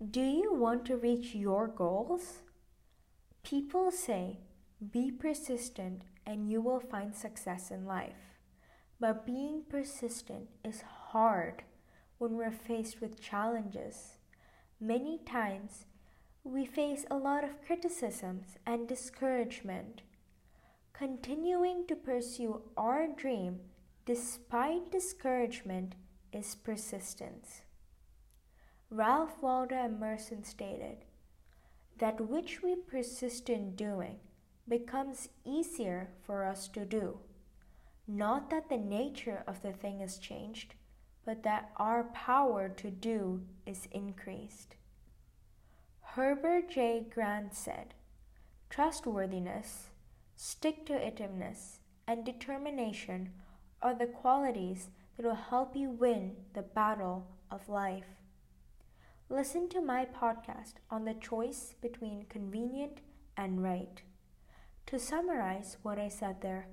Do you want to reach your goals? People say, be persistent and you will find success in life. But being persistent is hard when we're faced with challenges. Many times, we face a lot of criticisms and discouragement. Continuing to pursue our dream despite discouragement is persistence. Ralph Waldo Emerson stated, That which we persist in doing becomes easier for us to do. Not that the nature of the thing is changed, but that our power to do is increased. Heber J. Grant said, Trustworthiness, stick to itiveness, and determination are the qualities that will help you win the battle of life. Listen to my podcast on the choice between convenient and right. To summarize what I said there,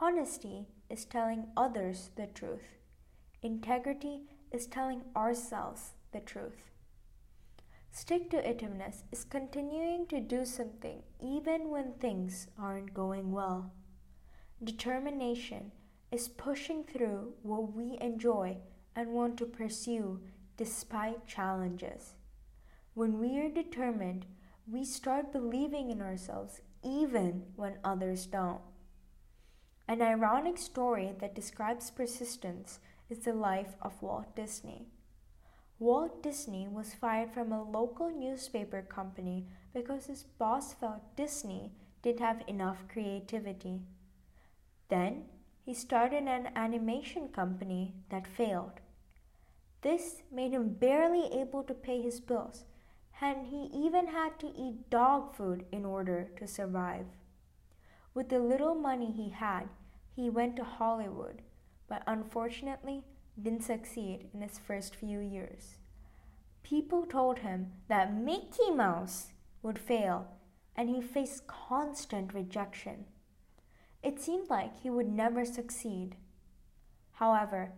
honesty is telling others the truth, integrity is telling ourselves the truth. Stick to itiveness is continuing to do something even when things aren't going well. Determination is pushing through what we enjoy and want to pursue despite challenges. When we are determined, we start believing in ourselves even when others don't. An ironic story that describes persistence is the life of Walt Disney. Walt Disney was fired from a local newspaper company because his boss felt Disney didn't have enough creativity. Then he started an animation company that failed. This made him barely able to pay his bills, and he even had to eat dog food in order to survive. With the little money he had, he went to Hollywood, but unfortunately didn't succeed in his first few years. People told him that Mickey Mouse would fail, and he faced constant rejection. It seemed like he would never succeed. However,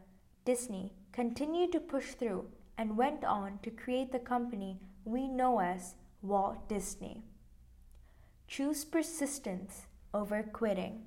Disney continued to push through and went on to create the company we know as Walt Disney. Choose persistence over quitting.